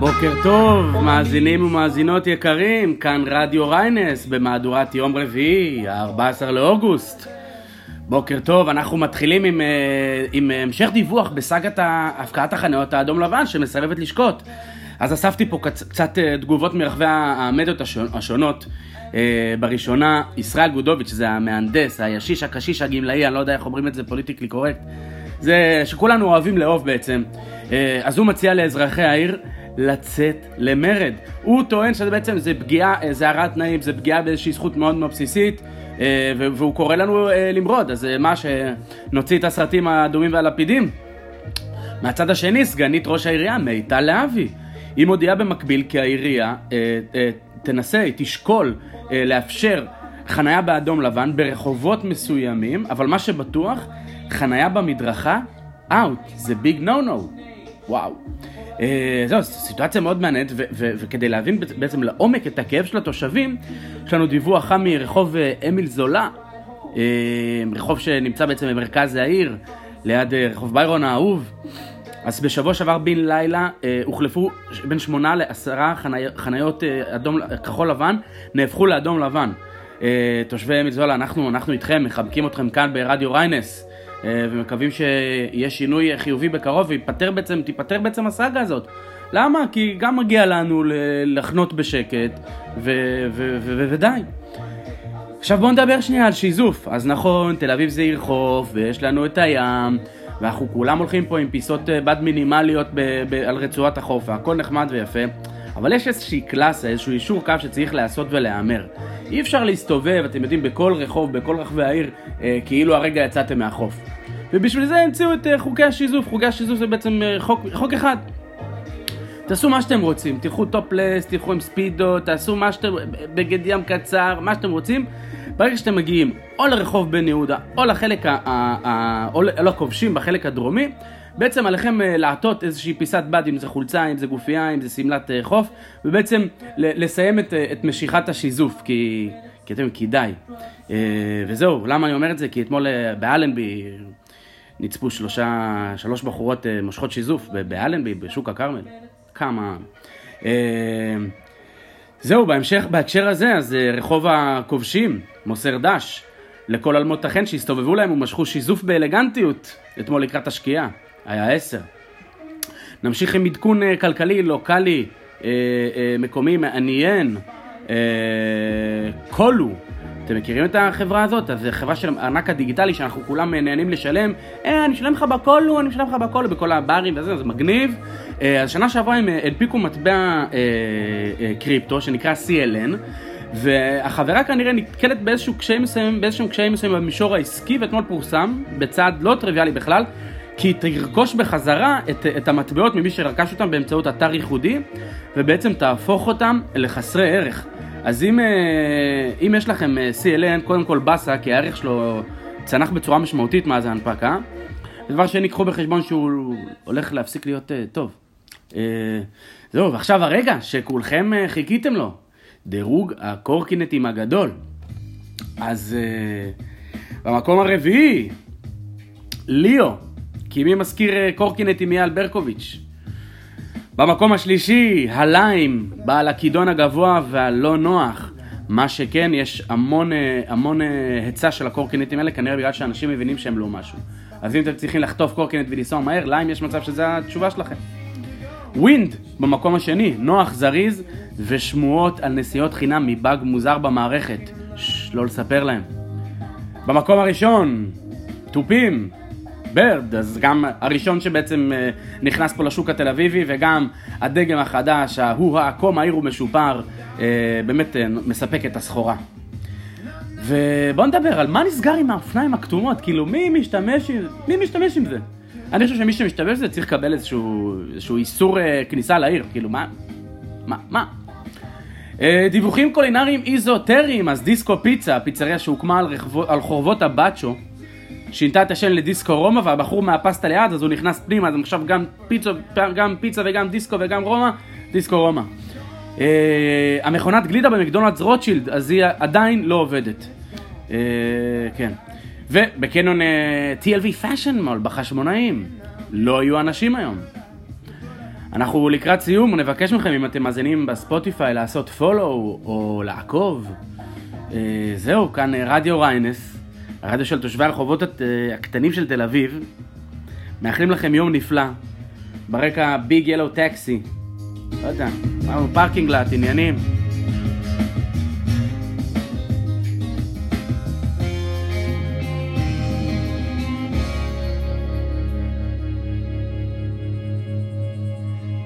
בוקר טוב, מאזינים ומאזינות יקרים, כאן רדיו ריינס במהדורת יום רביעי, ה-14 לאוגוסט. בוקר טוב, אנחנו מתחילים עם, אה, עם המשך דיווח בסאגת הפקעת החניות האדום לבן שמסרבת לשקוט. אז אספתי פה קצ, קצת אה, תגובות מרחבי המדיות השונ- השונות. אה, בראשונה, ישראל גודוביץ', זה המהנדס, הישיש, הקשיש, הגמלאי, אני לא יודע איך אומרים את זה politically correct. זה שכולנו אוהבים לאהוב בעצם. אה, אז הוא מציע לאזרחי העיר לצאת למרד. הוא טוען שזה בעצם זה פגיעה, אה, זה הרעת תנאים, זה פגיעה באיזושהי זכות מאוד מאוד בסיסית. אה, והוא קורא לנו למרוד, אז מה, שנוציא את הסרטים האדומים והלפידים? מהצד השני, סגנית ראש העירייה, מיטל להבי. היא מודיעה במקביל כי העירייה תנסה, היא תשקול לאפשר חנייה באדום לבן ברחובות מסוימים, אבל מה שבטוח, חנייה במדרכה, אאוט, זה ביג נו נו. וואו. אה, זהו, זו סיטואציה מאוד מעניינת, וכדי להבין בעצ- בעצם לעומק את הכאב של התושבים, יש לנו דיווח חם מרחוב אה, אמיל זולה, אה, רחוב שנמצא בעצם במרכז העיר, ליד רחוב ביירון האהוב. אז בשבוע שעבר בן לילה אה, הוחלפו בין שמונה לעשרה חני... חניות אה, אדום, כחול לבן, נהפכו לאדום לבן. אה, תושבי אמיל זולה, אנחנו, אנחנו איתכם, מחבקים אתכם כאן ברדיו ריינס, אה, ומקווים שיהיה שינוי חיובי בקרוב, ויפתר בעצם, בעצם הסאגה הזאת. למה? כי גם מגיע לנו לחנות בשקט. ודי. עכשיו בואו נדבר שנייה על שיזוף. אז נכון, תל אביב זה עיר חוף, ויש לנו את הים, ואנחנו כולם הולכים פה עם פיסות אה, בד מינימליות ב- ב- על רצועת החוף, והכל נחמד ויפה, אבל יש איזושהי קלאסה, איזשהו אישור קו שצריך להיעשות ולהיאמר. אי אפשר להסתובב, אתם יודעים, בכל רחוב, בכל רחבי העיר, אה, כאילו הרגע יצאתם מהחוף. ובשביל זה המציאו את אה, חוקי השיזוף. חוקי השיזוף זה בעצם אה, חוק, חוק אחד. תעשו מה שאתם רוצים, תלכו טופלס, תלכו עם ספידו, תעשו מה שאתם, בגד ים קצר, מה שאתם רוצים. ברגע שאתם מגיעים או לרחוב בן יהודה, או לחלק, ה, ה, או לכובשים בחלק הדרומי, בעצם עליכם אה, לעטות איזושהי פיסת בד, אם זה חולצה, אם זה גופייה, אם זה שמלת אה, חוף, ובעצם לסיים את, אה, את משיכת השיזוף, כי, כי אתם, כי די. וזהו, למה אני אומר את זה? כי אתמול באלנבי נצפו שלושה, שלוש בחורות מושכות שיזוף באלנבי, בשוק הכרמל. כמה... זהו, בהמשך, בהקשר הזה, אז רחוב הכובשים מוסר דש לכל אלמות החן שהסתובבו להם ומשכו שיזוף באלגנטיות אתמול לקראת השקיעה, היה עשר. נמשיך עם עדכון אה, כלכלי, לוקאלי, אה, אה, מקומי, מעניין, קולו. אתם מכירים את החברה הזאת? אז זו חברה של הארנק הדיגיטלי שאנחנו כולם נהנים לשלם. אה, אני משלם לך בקולו, אני משלם לך בקולו, בכל הברים וזה, זה מגניב. אז שנה שעברה הם הנפיקו מטבע קריפטו שנקרא CLN. והחברה כנראה נתקלת באיזשהו קשיים מסוימים, באיזשהו קשיים מסוימים במישור העסקי, ואתמול פורסם, בצעד לא טריוויאלי בכלל, כי תרכוש בחזרה את, את המטבעות ממי שרכש אותם באמצעות אתר ייחודי, ובעצם תהפוך אותם לחסרי ערך. אז אם, אה, אם יש לכם אה, CLN, קודם כל באסה, כי הערך שלו צנח בצורה משמעותית מאז ההנפקה. ודבר שני, קחו בחשבון שהוא הולך להפסיק להיות אה, טוב. זהו, ועכשיו הרגע שכולכם חיכיתם לו, דירוג הקורקינטים הגדול. אז במקום הרביעי, ליאו, כי מי מזכיר אה, קורקינטים אייל ברקוביץ'. במקום השלישי, הליים, בעל הכידון הגבוה והלא נוח. מה שכן, יש המון, אה, המון אה, היצע של הקורקינטים האלה, כנראה בגלל שאנשים מבינים שהם לא משהו. אז אם אתם צריכים לחטוף קורקינט ולנסוע מהר, ליים יש מצב שזו התשובה שלכם. Wind במקום השני, נוח זריז ושמועות על נסיעות חינם מבאג מוזר במערכת. ששש, לא לספר להם. במקום הראשון, תופים, Bird, אז גם הראשון שבעצם אה, נכנס פה לשוק התל אביבי וגם הדגם החדש, ההוא הכה מהיר ומשופר, אה, באמת אה, מספק את הסחורה. ובואו נדבר על מה נסגר עם האופניים הכתומות, כאילו מי משתמש, מי משתמש עם זה? אני חושב שמי שמשתמש בזה צריך לקבל איזשהו, איזשהו איסור כניסה לעיר, כאילו מה? מה? מה? דיווחים קולינריים איזוטריים, אז דיסקו פיצה, פיצריה שהוקמה על, רחבו, על חורבות הבאצ'ו, שינתה את השם לדיסקו רומא, והבחור מהפסטה ליד, אז הוא נכנס פנימה, אז עכשיו גם גם פיצה וגם דיסקו וגם רומא, דיסקו רומא. אה, המכונת גלידה במקדונלדס רוטשילד, אז היא עדיין לא עובדת. אה, כן. ובקניון אה, TLV Fashion Mall בחשמונאים, לא יהיו אנשים היום. אנחנו לקראת סיום, נבקש מכם אם אתם מאזינים בספוטיפיי לעשות follow או לעקוב. אה, זהו, כאן רדיו ריינס, הרדיו של תושבי הרחובות אה, הקטנים של תל אביב. מאחלים לכם יום נפלא. ברקע Big Yellow Taxi. לא יודע, parking lot, עניינים.